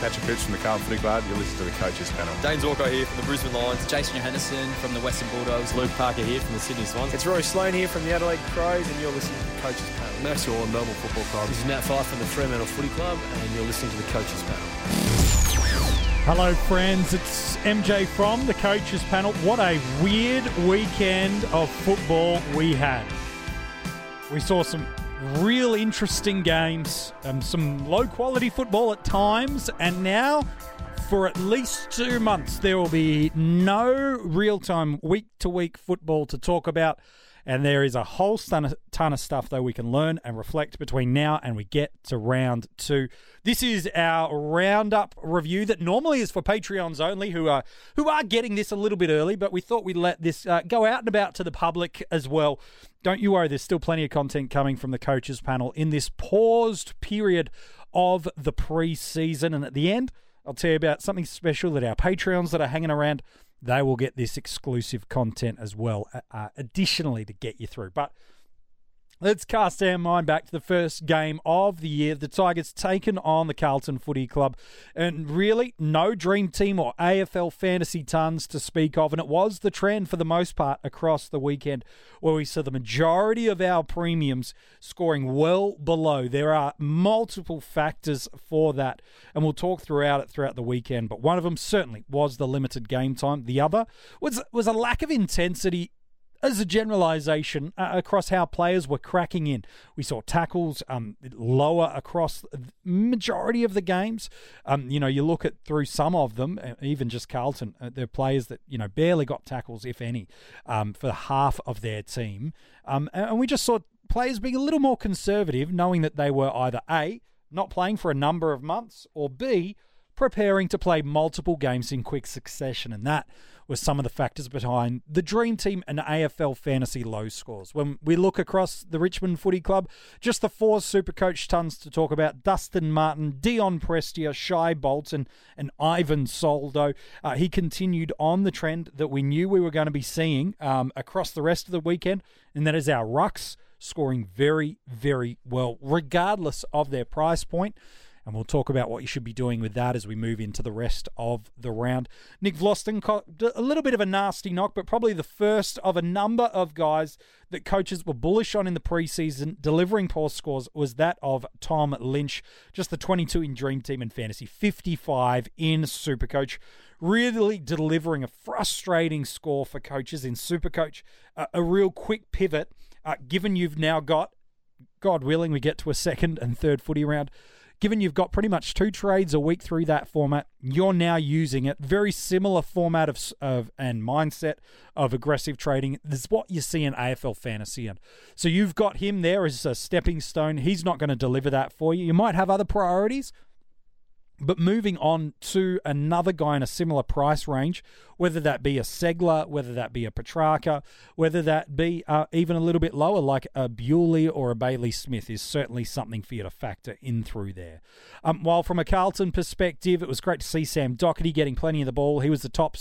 Patrick Cripps from the Carlton Footy Club. You're listening to the Coaches Panel. James Walker here from the Brisbane Lions. Jason Johannisen from the Western Bulldogs. Luke Parker here from the Sydney Swans. It's Rory Sloane here from the Adelaide Crows, and you're listening to the Coaches Panel. Max Gawn, Melbourne Football Club. This is Nat Fyfe from the Fremantle Footy Club, and you're listening to the Coaches Panel. Hello, friends. It's MJ from the Coaches Panel. What a weird weekend of football we had. We saw some real interesting games, um, some low quality football at times, and now for at least two months there will be no real time week to week football to talk about. And there is a whole ton of, ton of stuff though we can learn and reflect between now and we get to round two. This is our roundup review that normally is for Patreons only, who are who are getting this a little bit early, but we thought we'd let this uh, go out and about to the public as well. Don't you worry, there's still plenty of content coming from the coaches panel in this paused period of the pre-season, and at the end, I'll tell you about something special that our Patreons that are hanging around they will get this exclusive content as well, uh, uh, additionally to get you through. But Let's cast our mind back to the first game of the year. The Tigers taken on the Carlton Footy Club. And really, no dream team or AFL fantasy tons to speak of. And it was the trend for the most part across the weekend where we saw the majority of our premiums scoring well below. There are multiple factors for that. And we'll talk throughout it throughout the weekend. But one of them certainly was the limited game time. The other was, was a lack of intensity as a generalization uh, across how players were cracking in. We saw tackles um, lower across the majority of the games. Um, you know, you look at through some of them, uh, even just Carlton, uh, they're players that, you know, barely got tackles, if any, um, for half of their team. Um, and we just saw players being a little more conservative, knowing that they were either A, not playing for a number of months, or B, preparing to play multiple games in quick succession. And that was some of the factors behind the Dream Team and AFL fantasy low scores. When we look across the Richmond Footy Club, just the four super coach tons to talk about Dustin Martin, Dion Prestia, Shai Bolton, and Ivan Soldo. Uh, he continued on the trend that we knew we were going to be seeing um, across the rest of the weekend, and that is our rucks scoring very, very well, regardless of their price point and we'll talk about what you should be doing with that as we move into the rest of the round. Nick Vlastuin, a little bit of a nasty knock, but probably the first of a number of guys that coaches were bullish on in the preseason, delivering poor scores, was that of Tom Lynch, just the 22 in Dream Team and Fantasy, 55 in Supercoach. Really delivering a frustrating score for coaches in Supercoach. Uh, a real quick pivot, uh, given you've now got, God willing, we get to a second and third footy round given you've got pretty much two trades a week through that format, you're now using it. Very similar format of, of and mindset of aggressive trading. This is what you see in AFL fantasy. And so you've got him there as a stepping stone. He's not going to deliver that for you. You might have other priorities. But moving on to another guy in a similar price range, whether that be a Ceglar, whether that be a Petrarca, whether that be uh, even a little bit lower like a Bewley or a Bailey Smith, is certainly something for you to factor in through there. Um, while from a Carlton perspective, it was great to see Sam Docherty getting plenty of the ball. He was the top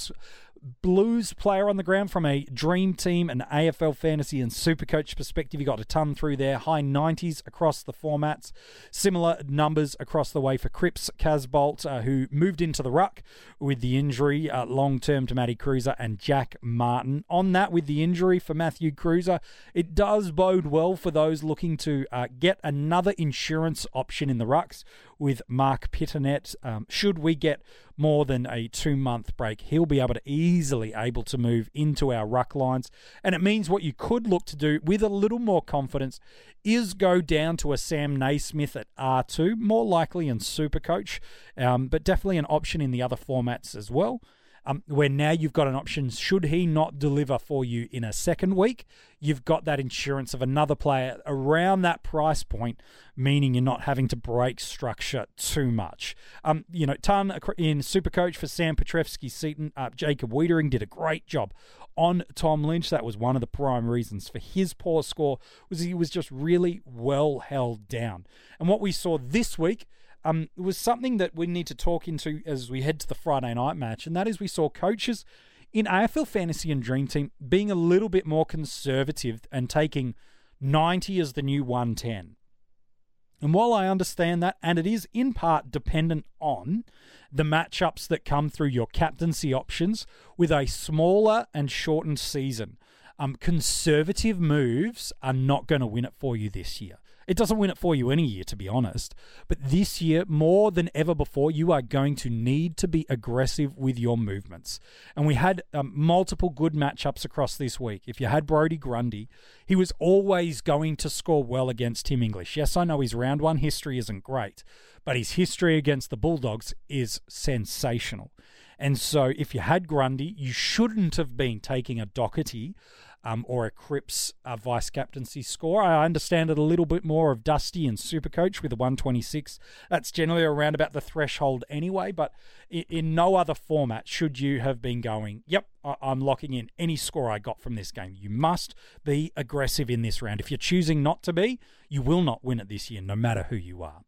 Blues player on the ground from a dream team and AFL fantasy and super coach perspective. You got a ton through there, high 90s across the formats, similar numbers across the way for Cripps Casboult, uh, who moved into the ruck with the injury uh, long term to Matty Kreuzer and Jack Martin. On that, with the injury for Matthew Kreuzer, it does bode well for those looking to uh, get another insurance option in the rucks with Marc Pittonet. Um, should we get more than a two month break, he'll be able to easily able to move into our ruck lines. And it means what you could look to do with a little more confidence is go down to a Sam Naismith at R2, more likely in Supercoach, um, but definitely an option in the other formats as well um, where now you've got an option. Should he not deliver for you in a second week, you've got that insurance of another player around that price point, meaning you're not having to break structure too much. Um, you know, ton in Supercoach for Sam Petrevski Seton. Uh, Jacob Weitering did a great job on Tom Lynch. That was one of the prime reasons for his poor score was he was just really well held down. And what we saw this week um, it was something that we need to talk into as we head to the Friday night match, and that is we saw coaches in AFL Fantasy and Dream Team being a little bit more conservative and taking 90 as the new 110. And while I understand that, and it is in part dependent on the matchups that come through your captaincy options with a smaller and shortened season, um, conservative moves are not going to win it for you this year. It doesn't win it for you any year, to be honest. But this year, more than ever before, you are going to need to be aggressive with your movements. And we had um, multiple good matchups across this week. If you had Brodie Grundy, he was always going to score well against Tim English. Yes, I know his round one history isn't great, but his history against the Bulldogs is sensational. And so, if you had Grundy, you shouldn't have been taking a Docherty um, or a Cripps uh, vice captaincy score. I understand it a little bit more of Dusty and Supercoach with a 126. That's generally around about the threshold anyway, but in, in no other format should you have been going, yep, I, I'm locking in any score I got from this game. You must be aggressive in this round. If you're choosing not to be, you will not win it this year, no matter who you are.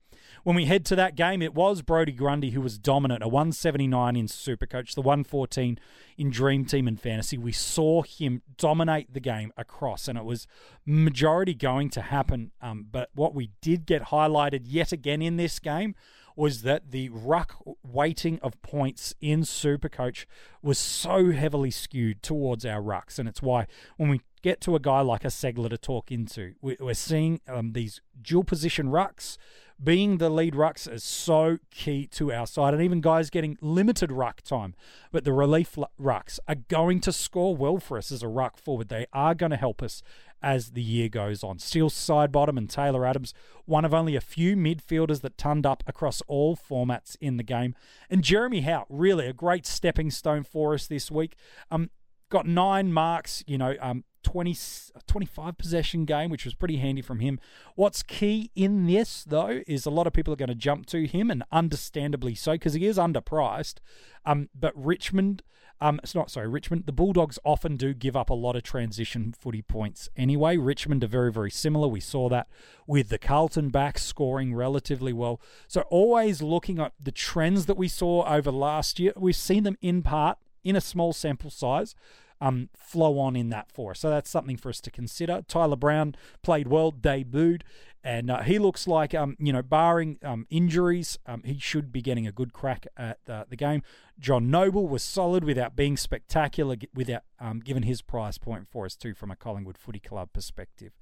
When we head to that game, it was Brodie Grundy who was dominant, a 179 in Supercoach, the 114 in Dream Team and Fantasy. We saw him dominate the game across, and it was majority going to happen. Um, but what we did get highlighted yet again in this game was that the ruck weighting of points in Supercoach was so heavily skewed towards our rucks. And it's why when we get to a guy like a Ceglar to talk into, we're seeing um, these dual position rucks being the lead rucks is so key to our side. And even guys getting limited ruck time, but the relief rucks are going to score well for us as a ruck forward. They are going to help us as the year goes on. Steele Sidebottom and Taylor Adams, one of only a few midfielders that turned up across all formats in the game. And Jeremy Howe, really a great stepping stone for us this week. Um, got nine marks, you know, um, 20, 25 possession game, which was pretty handy from him. What's key in this, though, is a lot of people are going to jump to him, and understandably so, because he is underpriced. Um, but Richmond, um, it's not sorry, Richmond. The Bulldogs often do give up a lot of transition footy points anyway. Richmond are very, very similar. We saw that with the Carlton back scoring relatively well. So always looking at the trends that we saw over last year, we've seen them in part in a small sample size um, flow on in that for us. So that's something for us to consider. Tyler Brown played well, debuted, and uh, he looks like, um, you know, barring um, injuries, um, he should be getting a good crack at uh, the game. John Noble was solid without being spectacular, without um, given his price point for us too, from a Collingwood Footy Club perspective.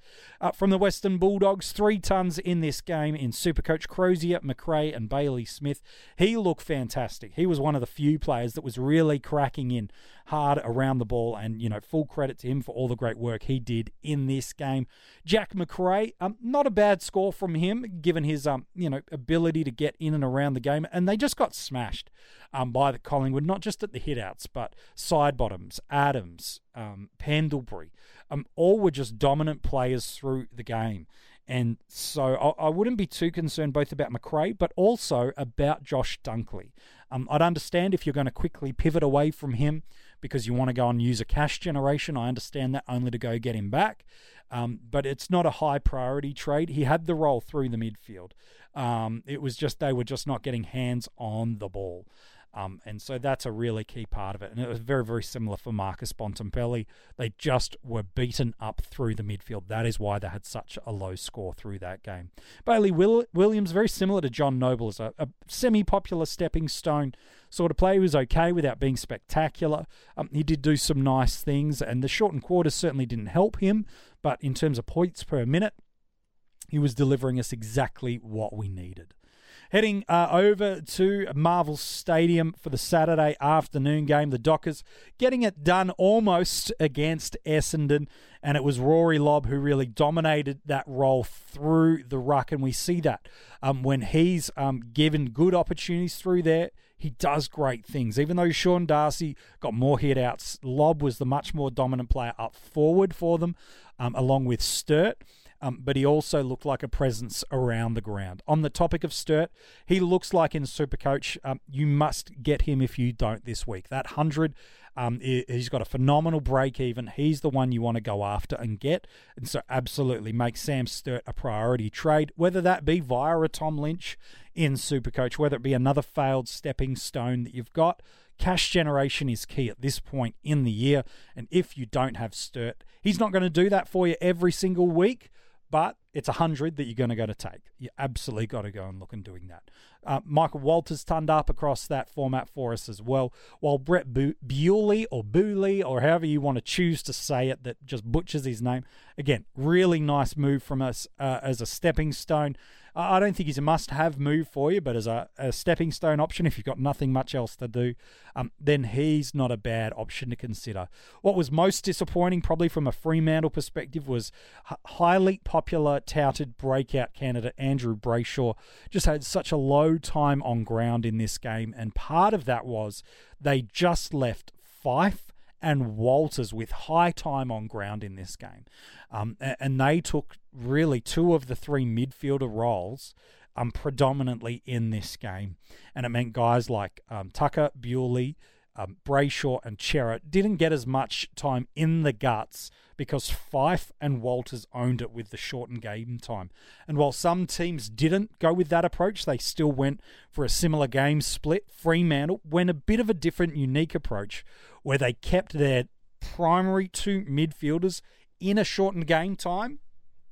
Uh, from the Western Bulldogs, three tons in this game in Supercoach Crozier, Macrae, and Bailey Smith. He looked fantastic. He was one of the few players that was really cracking in hard around the ball, and you know, full credit to him for all the great work he did in this game. Jack Macrae, um, not a bad score from him, given his um, you know, ability to get in and around the game, and they just got smashed um, by the Collingwood, not just at the hitouts, but Sidebottoms, Adams, um, Pendlebury. Um, all were just dominant players through the game. And so I, I, wouldn't be too concerned both about Macrae, but also about Josh Dunkley. Um, I'd understand if you're going to quickly pivot away from him because you want to go and use a cash generation. I understand that only to go get him back. Um, but it's not a high priority trade. He had the role through the midfield. Um, it was just they were just not getting hands on the ball. Um, and so that's a really key part of it. And it was very, very similar for Marcus Bontempelli. They just were beaten up through the midfield. That is why they had such a low score through that game. Bailey Will- Williams, very similar to John Noble, is a, a semi popular stepping stone sort of play. He was okay without being spectacular. Um, he did do some nice things, and the shortened quarters certainly didn't help him. But in terms of points per minute, he was delivering us exactly what we needed. Heading uh, over to Marvel Stadium for the Saturday afternoon game, the Dockers getting it done almost against Essendon, and it was Rory Lobb who really dominated that role through the ruck, and we see that um, when he's um, given good opportunities through there. He does great things. Even though Sean Darcy got more hit outs, Lobb was the much more dominant player up forward for them, um, along with Sturt um, but he also looked like a presence around the ground. On the topic of Sturt, he looks like in Supercoach, um, you must get him if you don't this week. That 100, um, he's got a phenomenal break even. He's the one you want to go after and get. And so, absolutely, make Sam Sturt a priority trade, whether that be via a Tom Lynch in Supercoach, whether it be another failed stepping stone that you've got. Cash generation is key at this point in the year. And if you don't have Sturt, he's not going to do that for you every single week. But it's a hundred that you're going to go to take. You absolutely got to go and look and doing that. Uh, Michael Walters turned up across that format for us as well. While Brett Bu- Bewley or Booley or however you want to choose to say it, that just butchers his name. Again, really nice move from us uh, as a stepping stone. I don't think he's a must-have move for you, but as a, a, stepping stone option, if you've got nothing much else to do, um, then he's not a bad option to consider. What was most disappointing, probably from a Fremantle perspective, was highly popular, touted breakout candidate Andrew Brayshaw just had such a low time on ground in this game, and part of that was they just left Fyfe and Walters with high time on ground in this game. Um, and they took really two of the three midfielder roles um, predominantly in this game. And it meant guys like um, Tucker, Bewley, um, Brayshaw, and Cerra didn't get as much time in the guts because Fyfe and Walters owned it with the shortened game time. And while some teams didn't go with that approach, they still went for a similar game split. Fremantle went a bit of a different, unique approach where they kept their primary two midfielders in a shortened game time.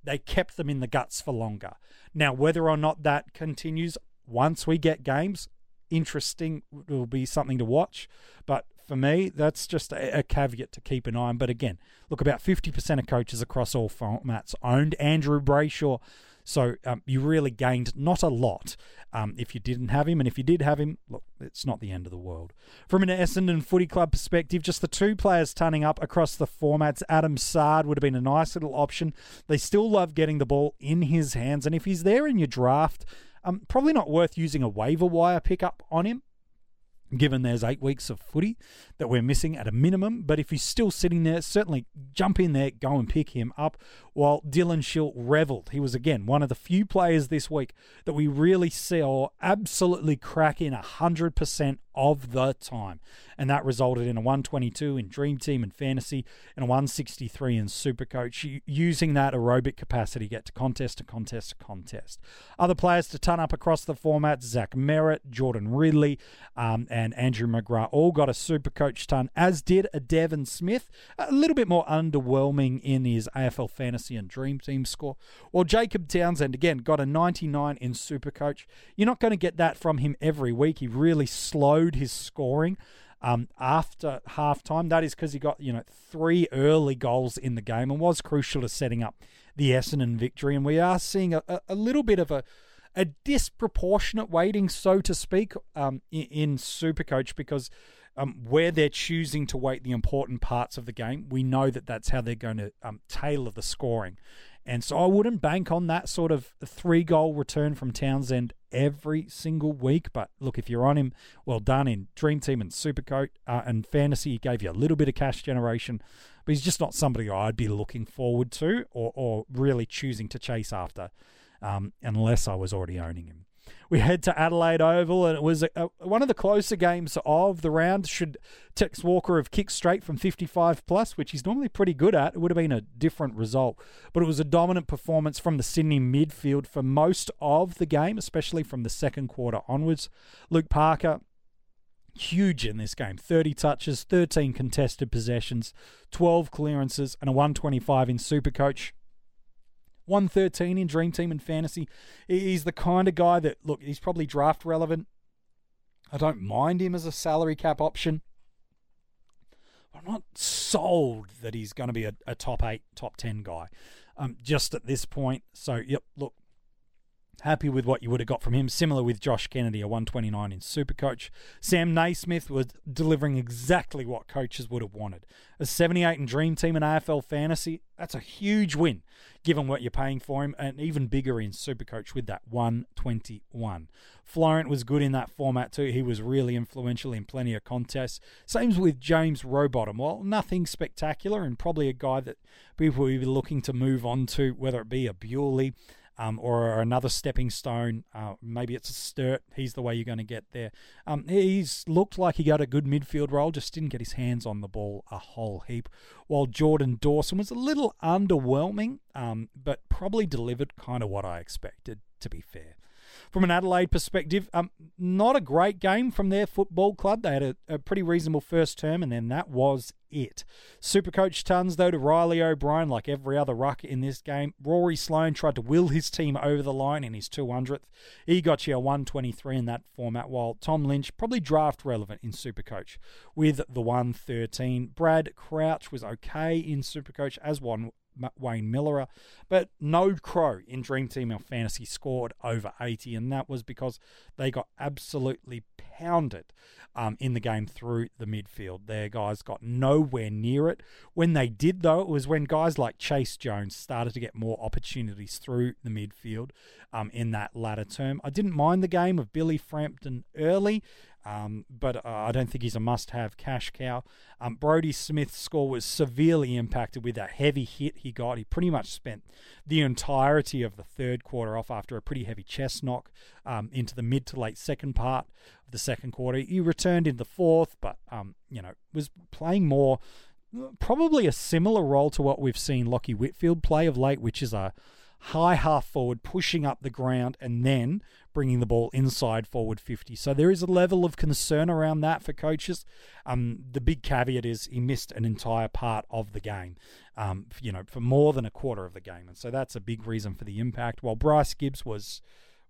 They kept them in the guts for longer. Now, whether or not that continues once we get games, interesting. Will be something to watch. But for me, that's just a, a, caveat to keep an eye on. But again, look, about 50% of coaches across all formats owned Andrew Brayshaw. So um, you really gained not a lot um, if you didn't have him. And if you did have him, look, it's not the end of the world. From an Essendon Footy Club perspective, just the two players turning up across the formats, Adam Saad would have been a nice little option. They still love getting the ball in his hands. And if he's there in your draft, um, probably not worth using a waiver wire pickup on him given there's eight weeks of footy that we're missing at a minimum. But if he's still sitting there, certainly jump in there, go and pick him up. While Dylan Shiel revelled, he was again one of the few players this week that we really saw absolutely crack in 100% of the time. And that resulted in a 122 in Dream Team and Fantasy and a 163 in Supercoach, using that aerobic capacity get to contest to contest to contest. Other players to ton up across the format Zach Merrett, Jordan Ridley, um, and Andrew McGrath all got a Supercoach ton, as did a Devon Smith. A little bit more underwhelming in his AFL Fantasy and Dream Team score. Well, Jacob Townsend, again, got a 99 in Supercoach. You're not going to get that from him every week. He really slowed slowed his scoring um, after halftime. That is because he got you know three early goals in the game and was crucial to setting up the Essendon victory. And we are seeing a, a little bit of a a disproportionate weighting, so to speak, um, in, in Supercoach because um, where they're choosing to weight the important parts of the game, we know that that's how they're going to um, tailor the scoring. And so I wouldn't bank on that sort of three goal return from Townsend every single week. But look, if you're on him, well done in Dream Team and Supercoach uh, and Fantasy. He gave you a little bit of cash generation, but he's just not somebody I'd be looking forward to or, or really choosing to chase after um, unless I was already owning him we head to Adelaide Oval, and it was a, a, one of the closer games of the round. Should Tex Walker have kicked straight from 55 plus, which he's normally pretty good at, it would have been a different result. But it was a dominant performance from the Sydney midfield for most of the game, especially from the second quarter onwards. Luke Parker, huge in this game 30 touches, 13 contested possessions, 12 clearances, and a 125 in Supercoach. 113 in Dream Team and Fantasy. He's the kind of guy that, look, he's probably draft relevant. I don't mind him as a salary cap option. I'm not sold that he's going to be a, a top eight, top 10 guy um, just at this point. So, yep, look, Happy with what you would have got from him. Similar with Josh Kennedy, a 129 in Supercoach. Sam Naismith was delivering exactly what coaches would have wanted. A 78 in Dream Team and AFL Fantasy, that's a huge win given what you're paying for him, and even bigger in Supercoach with that 121. Florent was good in that format too. He was really influential in plenty of contests. Same with James Rowbottom. Well, nothing spectacular, and probably a guy that people will be looking to move on to, whether it be a Bewley um, or another stepping stone. Uh, maybe it's a Sturt. He's the way you're going to get there. Um, he's looked like he got a good midfield role, just didn't get his hands on the ball a whole heap. While Jordan Dawson was a little underwhelming, um, but probably delivered kind of what I expected, to be fair. From an Adelaide perspective, um, not a great game from their football club. They had a, a pretty reasonable first term, and then that was it. Supercoach tons, though, to Reilly O'Brien, like every other ruck in this game. Rory Sloane tried to will his team over the line in his 200th. He got you a 123 in that format, while Tom Lynch, probably draft relevant in Supercoach, with the 113. Brad Crouch was okay in Supercoach, as one Wayne Milera, but no Crow in Dream Team or Fantasy scored over 80, and that was because they got absolutely pounded um, in the game through the midfield. Their guys got nowhere near it. When they did, though, it was when guys like Chayce Jones started to get more opportunities through the midfield um, in that latter term. I didn't mind the game of Billy Frampton early. Um, but uh, I don't think he's a must have cash cow. Um, Brodie Smith's score was severely impacted with that heavy hit he got. He pretty much spent the entirety of the third quarter off after a pretty heavy chest knock um, into the mid to late second part of the second quarter. He returned in the fourth, but um, you know was playing more, probably a similar role to what we've seen Lachie Whitfield play of late, which is a high half forward, pushing up the ground, and then bringing the ball inside forward 50. So there is a level of concern around that for coaches. Um, the big caveat is he missed an entire part of the game, um, you know, for more than a quarter of the game. And so that's a big reason for the impact. While Bryce Gibbs was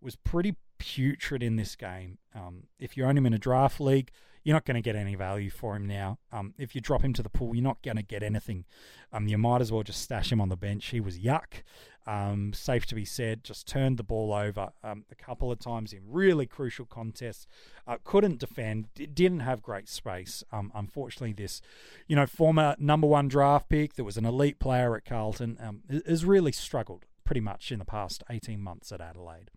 was pretty putrid in this game. Um, if you own him in a draft league, you're not going to get any value for him now. Um, if you drop him to the pool, you're not going to get anything. Um, you might as well just stash him on the bench. He was yuck. Um, safe to be said, just turned the ball over um, a couple of times in really crucial contests. Uh, couldn't defend, didn't have great space. Um, unfortunately, this, you know, former number one draft pick that was an elite player at Carlton um, has really struggled pretty much in the past 18 months at Adelaide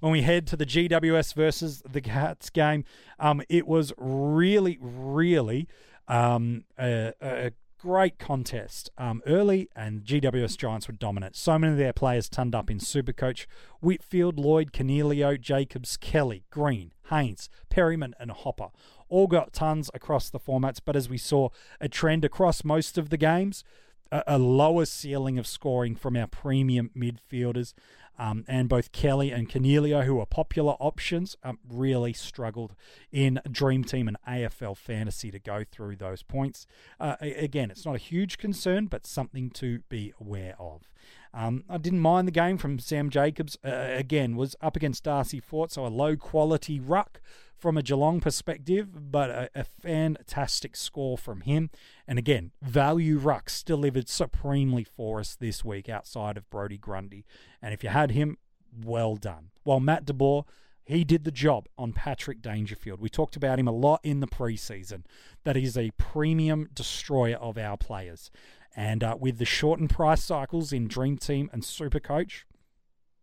when we head to the GWS versus the Cats game, um, it was really, really um, a, a, great contest um, early, and GWS Giants were dominant. So many of their players turned up in Supercoach. Whitfield, Lloyd, Coniglio, Jacobs, Kelly, Green, Haynes, Perryman, and Hopper all got tons across the formats, but as we saw a trend across most of the games, a, a lower ceiling of scoring from our premium midfielders. Um, and both Kelly and Coniglio, who are popular options, um, really struggled in Dream Team and AFL Fantasy to go through those points. Uh, again, it's not a huge concern, but something to be aware of. Um, I didn't mind the game from Sam Jacobs. Uh, again, was up against Darcy Fort, so a low quality ruck from a Geelong perspective, but a, a, fantastic score from him. And again, value rucks delivered supremely for us this week outside of Brodie Grundy. And if you had him, well done. While Matt DeBoer, he did the job on Patrick Dangerfield. We talked about him a lot in the preseason. That he's a premium destroyer of our players. And uh, with the shortened price cycles in Dream Team and Super Coach,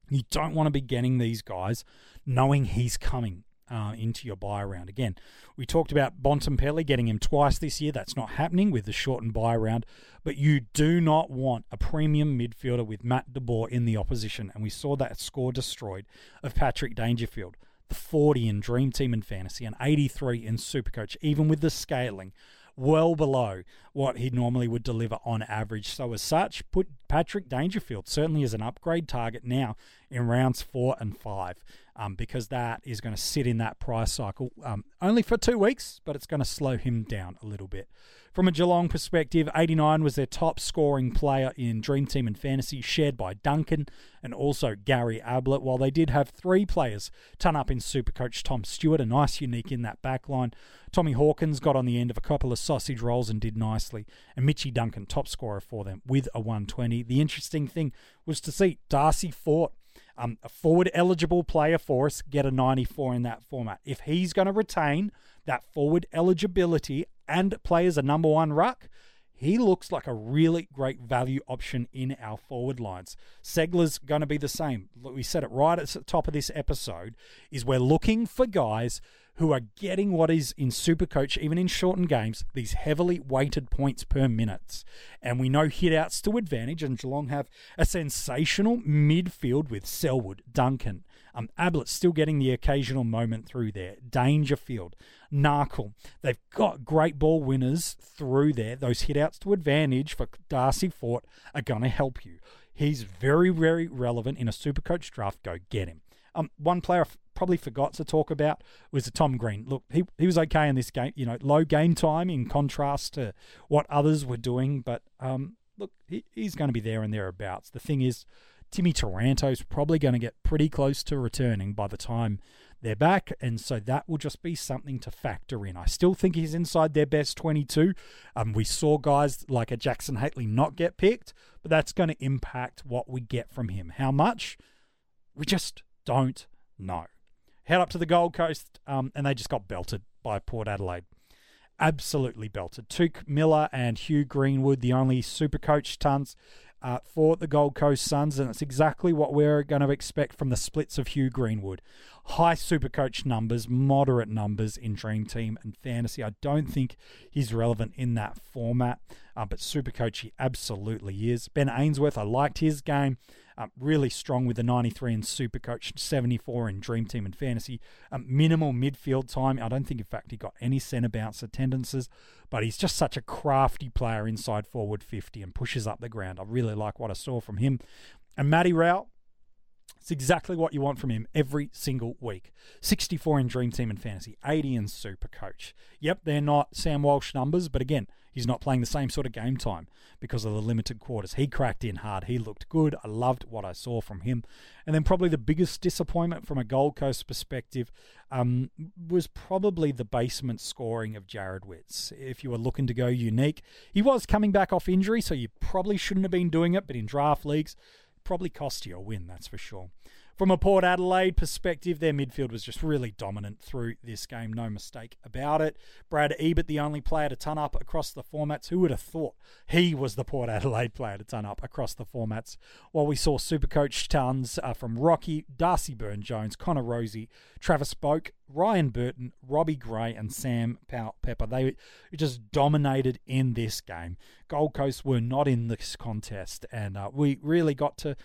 you don't want to be getting these guys knowing he's coming uh, into your buy round. Again, we talked about Bontempelli getting him twice this year. That's not happening with the shortened buy round. But you do not want a premium midfielder with Matt DeBoer in the opposition. And we saw that score destroyed of Patrick Dangerfield. The 40 in Dream Team and Fantasy and 83 in Supercoach, even with the scaling well below what he normally would deliver on average. So, as such, put Patrick Dangerfield certainly as an upgrade target now in rounds four and five um, because that is going to sit in that price cycle um, only for two weeks, but it's going to slow him down a little bit. From a Geelong perspective, 89 was their top scoring player in Dream Team and Fantasy, shared by Duncan and also Gary Ablett, while they did have three players turn up in Supercoach Tom Stewart, a nice unique in that backline. Tommy Hawkins got on the end of a couple of sausage rolls and did nicely, and Mitchy Duncan, top scorer for them, with a 120. The interesting thing was to see Darcy Fort um, a forward eligible player for us, get a 94 in that format. If he's going to retain that forward eligibility and play as a number one ruck, he looks like a really great value option in our forward lines. Ceglar's going to be the same. We said it right at the top of this episode is we're looking for guys who are getting what is in Supercoach, even in shortened games, these heavily weighted points per minutes. And we know hitouts to advantage, and Geelong have a sensational midfield with Selwood, Duncan, um, Ablett still getting the occasional moment through there. Dangerfield, Narkle. They've got great ball winners through there. Those hitouts to advantage for Darcy Fort are going to help you. He's very, very relevant in a super coach draft. Go get him. Um, one player probably forgot to talk about was the Tom Green. Look, he he was okay in this game. You know, low game time in contrast to what others were doing, but um, look, he, he's going to be there and thereabouts. The thing is, Timmy Taranto's probably going to get pretty close to returning by the time they're back, and so that will just be something to factor in. I still think he's inside their best 22. Um, we saw guys like a Jackson Hately not get picked, but that's going to impact what we get from him. How much? We just don't know. Head up to the Gold Coast, um, and they just got belted by Port Adelaide. Absolutely belted. Touk Miller and Hugh Greenwood, the only super coach tons uh, for the Gold Coast Suns, and it's exactly what we're going to expect from the splits of Hugh Greenwood. High super coach numbers, moderate numbers in Dream Team and Fantasy. I don't think he's relevant in that format, uh, but super coach he absolutely is. Ben Ainsworth, I liked his game. Uh, really strong with the 93 in super coach, 74 in Dream Team and Fantasy. Um, minimal midfield time. I don't think, in fact, he got any centre bounce attendances but he's just such a crafty player inside forward 50 and pushes up the ground. I really like what I saw from him. And Matty Rowell, it's exactly what you want from him every single week. 64 in Dream Team and Fantasy, 80 in Super Coach. Yep, they're not Sam Walsh numbers, but again, He's not playing the same sort of game time because of the limited quarters. He cracked in hard. He looked good. I loved what I saw from him. And then probably the biggest disappointment from a Gold Coast perspective um, was probably the basement scoring of Jarrod Witts. If you were looking to go unique, he was coming back off injury, so you probably shouldn't have been doing it. But in draft leagues, probably cost you a win, that's for sure. From a Port Adelaide perspective, their midfield was just really dominant through this game, no mistake about it. Brad Ebert, the only player to ton up across the formats. Who would have thought he was the Port Adelaide player to ton up across the formats? While we saw Supercoach tons uh, from Rocky, Darcy Byrne Jones, Connor Rozee, Travis Boak, Ryan Burton, Robbie Gray, and Sam Pepper. They just dominated in this game. Gold Coast were not in this contest, and uh, we really got to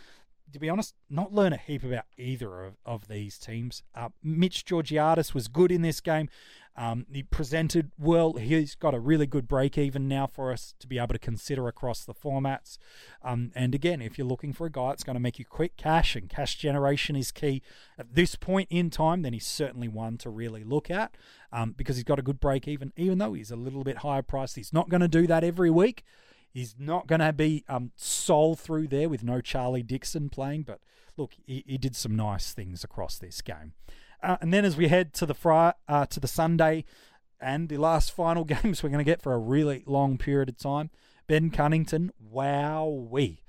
to be honest, not learn a heap about either of, of these teams. Uh, Mitch Georgiades was good in this game. Um, he presented well. He's got a really good break even now for us to be able to consider across the formats. Um, and again, if you're looking for a guy that's going to make you quick cash and cash generation is key at this point in time, then he's certainly one to really look at um, because he's got a good break even, even though he's a little bit higher priced. He's not going to do that every week. He's not going to be um, soul through there with no Charlie Dixon playing, but look, he, he did some nice things across this game. Uh, and then as we head to the fri- uh, to the Sunday and the last final games we're going to get for a really long period of time, Ben Cunnington, wow, we,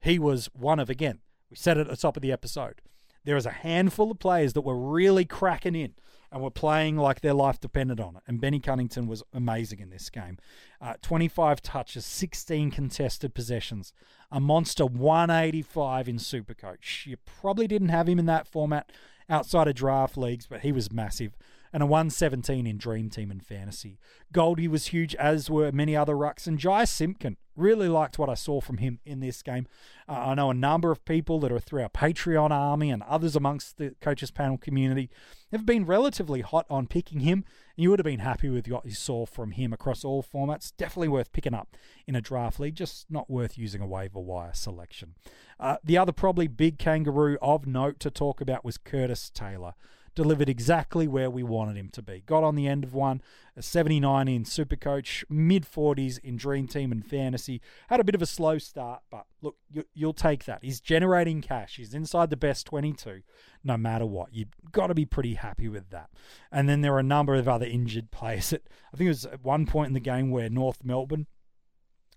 he was one of again. We said it at the top of the episode. There is a handful of players that were really cracking in and were playing like their life depended on it. And Benny Cunnington was amazing in this game. Uh, 25 touches, 16 contested possessions, a monster 185 in Supercoach. You probably didn't have him in that format outside of draft leagues, but he was massive and a 117 in Dream Team and Fantasy. Goldie was huge, as were many other rucks, and Jy Simpkin. Really liked what I saw from him in this game. Uh, I know a number of people that are through our Patreon army and others amongst the coaches panel community have been relatively hot on picking him. And you would have been happy with what you saw from him across all formats. Definitely worth picking up in a draft league, just not worth using a waiver wire selection. Uh, the other probably big kangaroo of note to talk about was Curtis Taylor delivered exactly where we wanted him to be. Got on the end of one, a 79 in Supercoach, mid 40s in Dream Team and Fantasy. Had a bit of a slow start, but look, you, will take that. He's generating cash. He's inside the best 22, no matter what. You've got to be pretty happy with that. And then there are a number of other injured players. At, I think it was at one point in the game where North Melbourne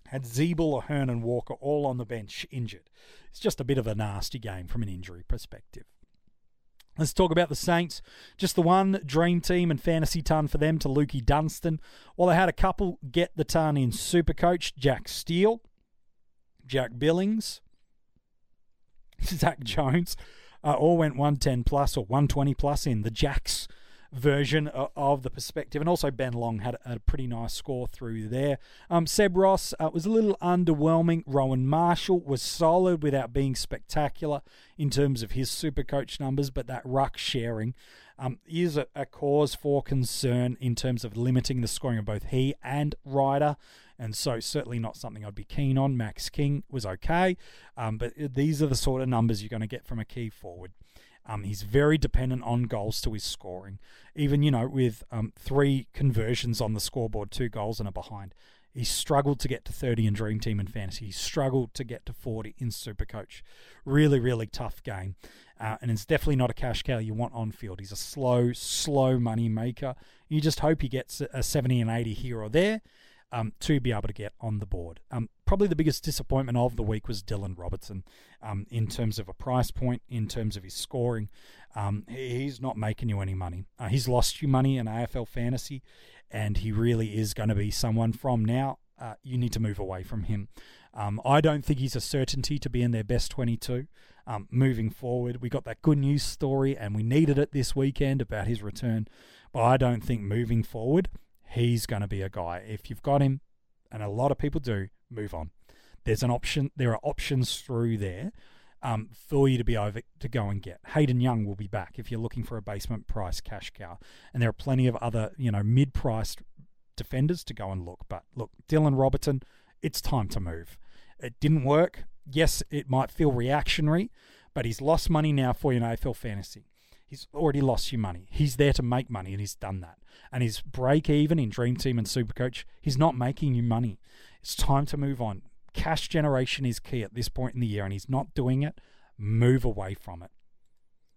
had Ziebell or and Walker all on the bench injured. It's just a bit of a nasty game from an injury perspective. Let's talk about the Saints. Just the one dream team and fantasy ton for them to Lukey Dunstan. While they had a couple get the ton in Super Coach Jack Steele, Jack Billings, Zak Jones, uh, all went 110 plus or 120 plus in the Jacks version of the perspective. And also, Ben Long had a pretty nice score through there. Um, Seb Ross uh, was a little underwhelming. Rowan Marshall was solid without being spectacular in terms of his super coach numbers, but that ruck sharing um, is a, a, cause for concern in terms of limiting the scoring of both he and Ryder. And so, certainly not something I'd be keen on. Max King was okay, um, but these are the sort of numbers you're going to get from a key forward. Um, he's very dependent on goals to his scoring. Even, you know, with um, three conversions on the scoreboard, two goals and a behind. He struggled to get to 30 in Dream Team and Fantasy. He struggled to get to 40 in Supercoach. Really, really tough game. Uh, and it's definitely not a cash cow you want on field. He's a slow, slow money maker. You just hope he gets a 70 and 80 here or there um, to be able to get on the board. Um, probably the biggest disappointment of the week was Dylan Robertson um, in terms of a price point, in terms of his scoring. Um, he's not making you any money. Uh, he's lost you money in AFL fantasy, and he really is going to be someone from now. Uh, you need to move away from him. Um, I don't think he's a certainty to be in their best 22 um, moving forward. We got that good news story and we needed it this weekend about his return. But I don't think moving forward, he's going to be a guy. If you've got him, and a lot of people do, move on. There's an option. There are options through there um, for you to be over to go and get. Hayden Young will be back if you're looking for a basement price cash cow, and there are plenty of other you know mid-priced defenders to go and look. But look, Dylan Robertson, it's time to move. It didn't work. Yes, it might feel reactionary, but he's lost money now for you in AFL fantasy. He's already lost you money. He's there to make money, and he's done that. And his break even in Dream Team and Supercoach, he's not making you money. It's time to move on cash generation is key at this point in the year, and he's not doing it. Move away from it.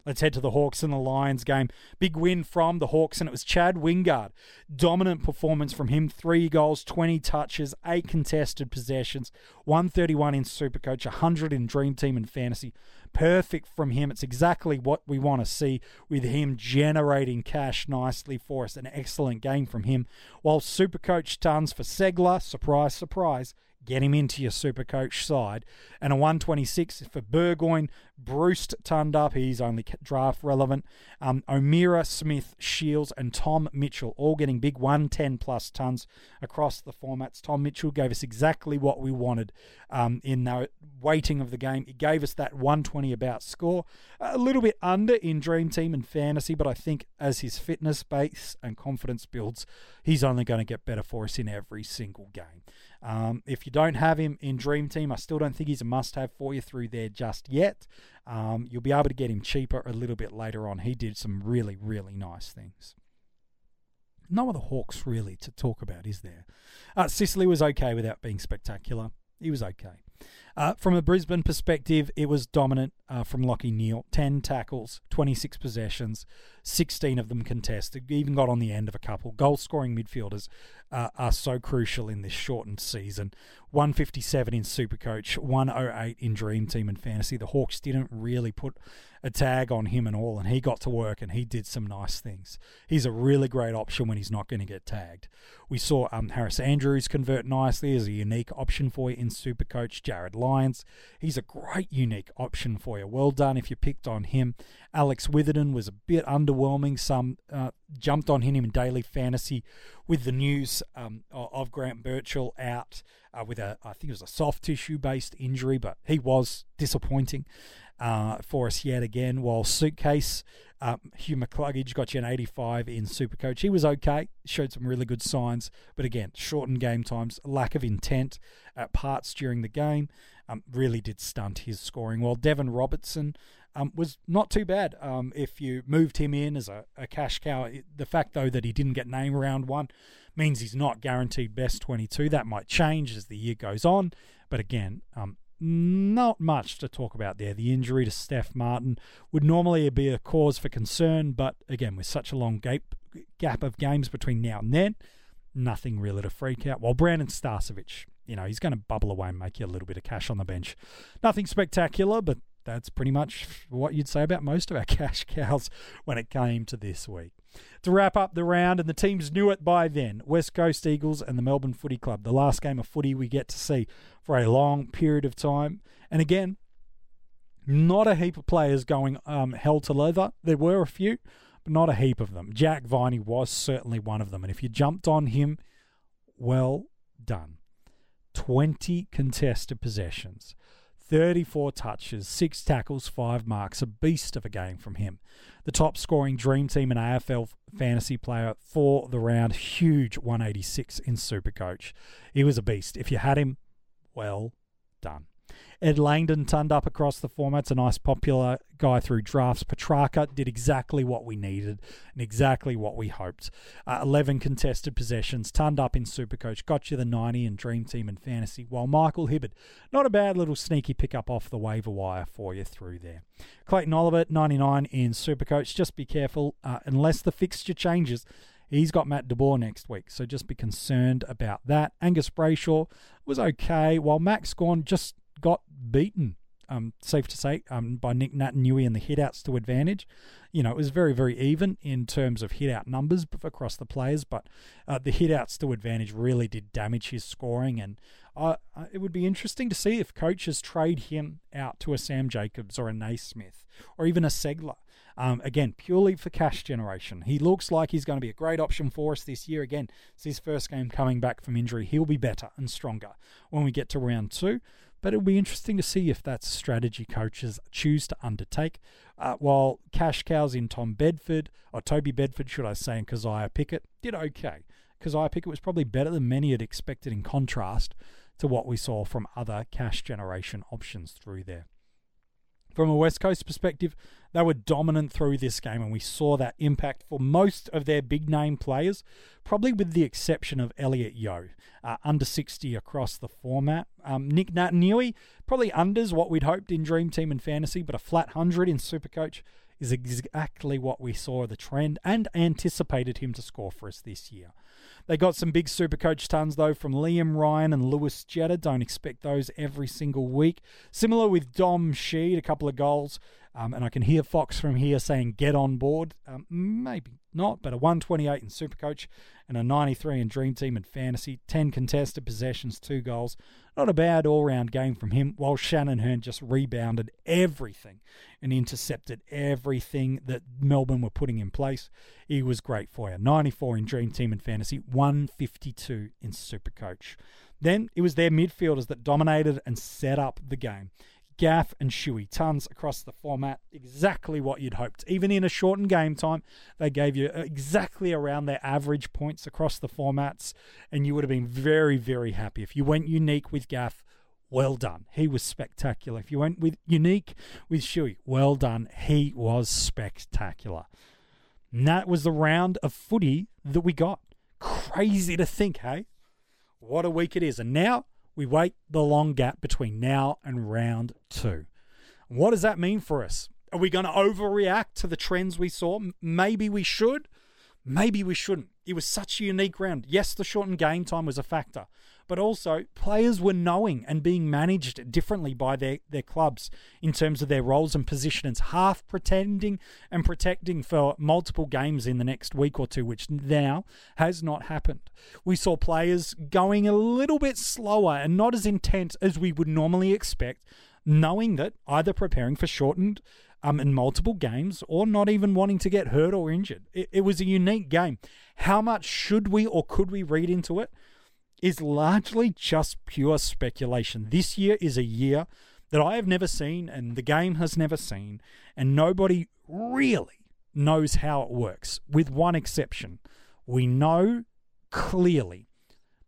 Let's head to the Hawks and the Lions game. Big win from the Hawks, and it was Chad Wingard. Dominant performance from him. Three goals, 20 touches, eight contested possessions, 131 in Supercoach, 100 in Dream Team and Fantasy. Perfect from him. It's exactly what we want to see with him generating cash nicely for us. An excellent game from him. While Supercoach tons for Ceglar, surprise, surprise, get him into your super coach side. And a 126 for Burgoyne. Bruce turned up. He's only draft relevant. Um, O'Meara, Smith, Shiels, and Tom Mitchell all getting big 110 plus tons across the formats. Tom Mitchell gave us exactly what we wanted um, in the weighting of the game. He gave us that 120 about score. A little bit under in Dream Team and Fantasy, but I think as his fitness base and confidence builds, he's only going to get better for us in every single game. Um, if you don't have him in Dream Team, I still don't think he's a must have for you through there just yet. Um, you'll be able to get him cheaper a little bit later on. He did some really, really nice things. No other Hawks really to talk about, is there? Uh, Sicily was okay without being spectacular. He was okay. Uh, from a Brisbane perspective, it was dominant uh, from Lachie Neale. 10 tackles, 26 possessions, 16 of them contested. Even got on the end of a couple. Goal scoring midfielders uh, are so crucial in this shortened season. 157 in Supercoach, 108 in Dream Team and Fantasy. The Hawks didn't really put a tag on him at all, and he got to work and he did some nice things. He's a really great option when he's not going to get tagged. We saw um, Harris Andrews convert nicely as a unique option for you in Supercoach. Jarryd Lyons, he's a great unique option for you. Well done if you picked on him. Alex Witherden was a bit underwhelming. Some uh, jumped on him in daily fantasy with the news um, of Grant Birchall out uh, with a, I think it was a soft tissue based injury, but he was disappointing uh, for us yet again. While Suitcase, uh, Hugh McCluggage got you an 85 in Supercoach. He was okay, showed some really good signs, but again, shortened game times, lack of intent at parts during the game um, really did stunt his scoring. While Deven Robertson um, was not too bad um, if you moved him in as a, a cash cow. The fact, though, that he didn't get named round one means he's not guaranteed best 22. That might change as the year goes on. But again, um, not much to talk about there. The injury to Steph Martin would normally be a cause for concern, but again, with such a long gap, gap of games between now and then, nothing really to freak out. While Brandon Starcevich, you know, he's going to bubble away and make you a little bit of cash on the bench. Nothing spectacular, but that's pretty much what you'd say about most of our cash cows when it came to this week. To wrap up the round, and the teams knew it by then West Coast Eagles and the Melbourne Footy Club, the last game of footy we get to see for a long period of time. And again, not a heap of players going um, hell to leather. There were a few, but not a heap of them. Jack Viney was certainly one of them. And if you jumped on him, well done. 20 contested possessions. 34 touches, 6 tackles, 5 marks. A beast of a game from him. The top scoring Dream Team and AFL fantasy player for the round. Huge 186 in Supercoach. He was a beast. If you had him, well done. Ed Langdon turned up across the formats, a nice popular guy through drafts. Petrarca did exactly what we needed and exactly what we hoped. Uh, 11 contested possessions, turned up in Supercoach, got you the 90 in Dream Team and Fantasy, while Michael Hibberd, not a bad little sneaky pickup off the waiver wire for you through there. Clayton Oliver, 99 in Supercoach. Just be careful, uh, unless the fixture changes. He's got Matt DeBoer next week, so just be concerned about that. Angus Brayshaw was okay, while Max Gawn just got beaten. Um, safe to say, um, by Nick Naitanui and the hitouts to advantage. You know, it was very, very even in terms of hitout numbers across the players, but uh, the hitouts to advantage really did damage his scoring. And uh, it would be interesting to see if coaches trade him out to a Sam Jacobs or a Naismith or even a Ceglar. Um, again, purely for cash generation. He looks like he's going to be a great option for us this year. Again, it's his first game coming back from injury. He'll be better and stronger when we get to round two. But it'll be interesting to see if that's a strategy coaches choose to undertake. Uh, while cash cows in Tom Bedford, or Toby Bedford, should I say, and Kysaiah Pickett did okay. Kysaiah Pickett was probably better than many had expected in contrast to what we saw from other cash generation options through there. From a West Coast perspective, they were dominant through this game, and we saw that impact for most of their big name players, probably with the exception of Elliot Yeo, uh, under 60 across the format. Um, Nick Naitanui, probably unders what we'd hoped in Dream Team and Fantasy, but a flat 100 in Supercoach is exactly what we saw the trend and anticipated him to score for us this year. They got some big super coach tons though from Liam Ryan and Lewis Jetta. Don't expect those every single week. Similar with Dom Sheed, a couple of goals. Um, and I can hear Fox from here saying get on board. Um, maybe not, but a 128 in Supercoach and a 93 in Dream Team and Fantasy. 10 contested possessions, two goals. Not a bad all round game from him, while Shannon Hurn just rebounded everything and intercepted everything that Melbourne were putting in place. He was great for you. 94 in Dream Team and Fantasy, 152 in Supercoach. Then it was their midfielders that dominated and set up the game. Gaff and Shuey. Tons across the format. Exactly what you'd hoped. Even in a shortened game time, they gave you exactly around their average points across the formats, and you would have been very, very happy. If you went unique with Gaff, well done. He was spectacular. If you went with unique with Shuey, well done. He was spectacular. And that was the round of footy that we got. Crazy to think, hey? What a week it is. And now we wait the long gap between now and round two. What does that mean for us? Are we going to overreact to the trends we saw? Maybe we should. Maybe we shouldn't. It was such a unique round. Yes, the shortened game time was a factor, but also players were knowing and being managed differently by their, their clubs in terms of their roles and positions, half pretending and protecting for multiple games in the next week or two, which now has not happened. We saw players going a little bit slower and not as intense as we would normally expect, knowing that either preparing for shortened um, in multiple games or not even wanting to get hurt or injured. It, it was a unique game. How much should we or could we read into it? Is largely just pure speculation. This year is a year that I have never seen and the game has never seen, and nobody really knows how it works, with one exception. We know clearly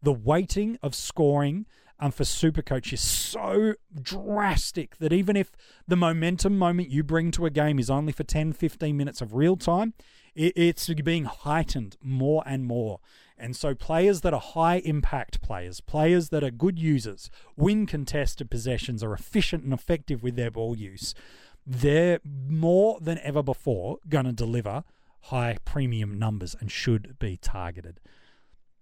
the weighting of scoring um, for Supercoach is so drastic that even if the momentum moment you bring to a game is only for 10, 15 minutes of real time, it, it's being heightened more and more. And so, players that are high impact players, players that are good users, win contested possessions, are efficient and effective with their ball use, they're more than ever before going to deliver high premium numbers and should be targeted.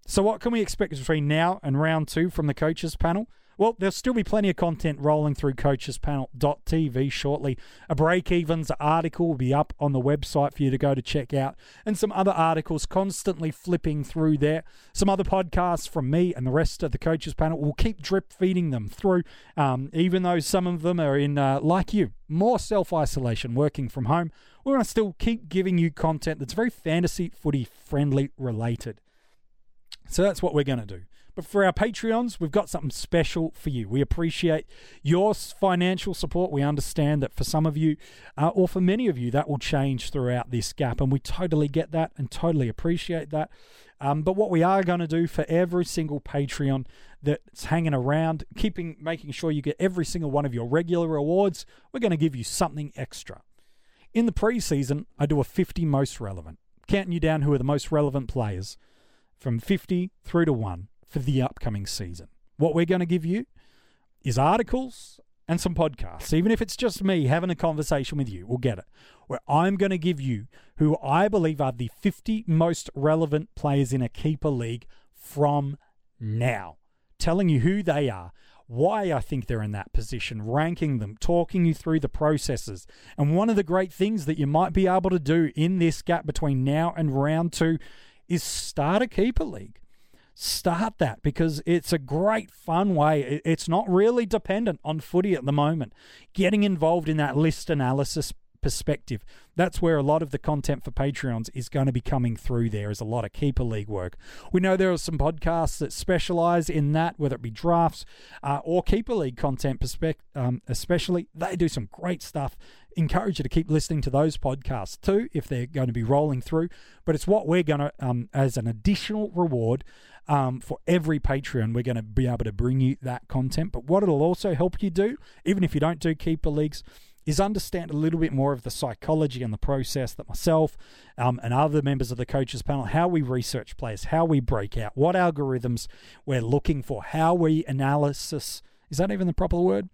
So, what can we expect between now and round two from the coaches panel? Well, there'll still be plenty of content rolling through coachespanel.tv shortly. A break evens article will be up on the website for you to go to check out, and some other articles constantly flipping through there. Some other podcasts from me and the rest of the coaches panel. We'll keep drip feeding them through, um, even though some of them are in, uh, like you, more self isolation, working from home. We're going to still keep giving you content that's very fantasy footy friendly related. So that's what we're going to do. But for our Patreons, we've got something special for you. We appreciate your financial support. We understand that for some of you, uh, or for many of you, that will change throughout this gap. And we totally get that and totally appreciate that. Um, but what we are going to do for every single Patreon that's hanging around, keeping making sure you get every single one of your regular rewards, we're going to give you something extra. In the preseason, I do a 50 most relevant, counting you down who are the most relevant players from 50 through to 1 for the upcoming season. What we're going to give you is articles and some podcasts. Even if it's just me having a conversation with you, we'll get it. Where I'm going to give you who I believe are the 50 most relevant players in a keeper league from now, telling you who they are, why I think they're in that position, ranking them, talking you through the processes. And one of the great things that you might be able to do in this gap between now and round two is start a keeper league. Start that because it's a great fun way. It's not really dependent on footy at the moment. Getting involved in that list analysis perspective. That's where a lot of the content for Patreons is going to be coming through. There is a lot of keeper league work. We know there are some podcasts that specialize in that, whether it be drafts uh, or keeper league content, perspec- um, especially. They do some great stuff. Encourage you to keep listening to those podcasts too if they're going to be rolling through. But it's what we're going to, um, as an additional reward um, for every Patreon, we're going to be able to bring you that content. But what it'll also help you do, even if you don't do keeper leagues, is understand a little bit more of the psychology and the process that myself um, and other members of the coaches panel, how we research players, how we break out, what algorithms we're looking for, how we analysis. Is that even the proper word?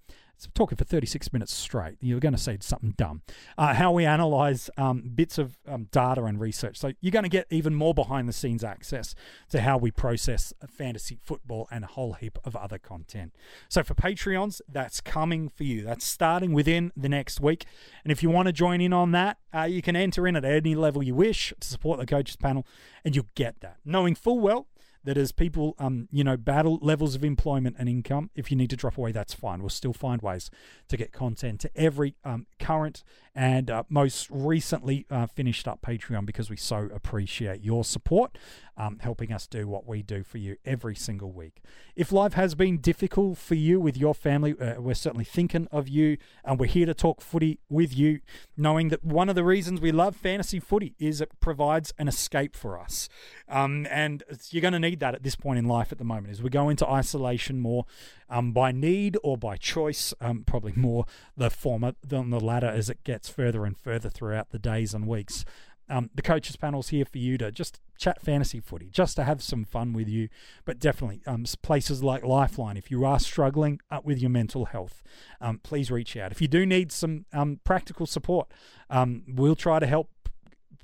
Talking for 36 minutes straight. You're going to say something dumb. Uh, how we analyze um, bits of um, data and research. So you're going to get even more behind the scenes access to how we process fantasy football and a whole heap of other content. So for Patreons, that's coming for you. That's starting within the next week. And if you want to join in on that, uh, you can enter in at any level you wish to support the coaches panel, and you'll get that. Knowing full well that as people, um, you know, battle levels of employment and income, if you need to drop away, that's fine. We'll still find ways to get content to every um, current and uh, most recently uh, finished up Patreon because we so appreciate your support, um, helping us do what we do for you every single week. If life has been difficult for you with your family, uh, we're certainly thinking of you and we're here to talk footy with you, knowing that one of the reasons we love fantasy footy is it provides an escape for us. Um, and you're going to need that at this point in life at the moment is we go into isolation more um, by need or by choice, um, probably more the former than the latter as it gets further and further throughout the days and weeks. Um, the coaches panel's here for you to just chat fantasy footy, just to have some fun with you. But definitely, um, places like Lifeline, if you are struggling uh, with your mental health, um, please reach out. If you do need some um, practical support, um, we'll try to help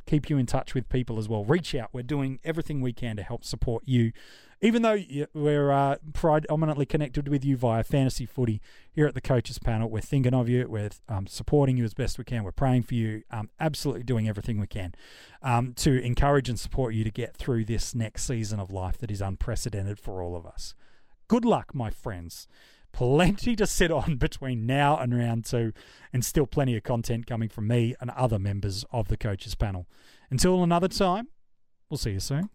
keep you in touch with people as well. Reach out. We're doing everything we can to help support you even though we're uh, predominantly connected with you via fantasy footy here at the coaches panel, we're thinking of you. We're um, supporting you as best we can. We're praying for you. Um, absolutely doing everything we can um, to encourage and support you to get through this next season of life that is unprecedented for all of us. Good luck, my friends. Plenty to sit on between now and round two, and still plenty of content coming from me and other members of the coaches panel. Until another time, we'll see you soon.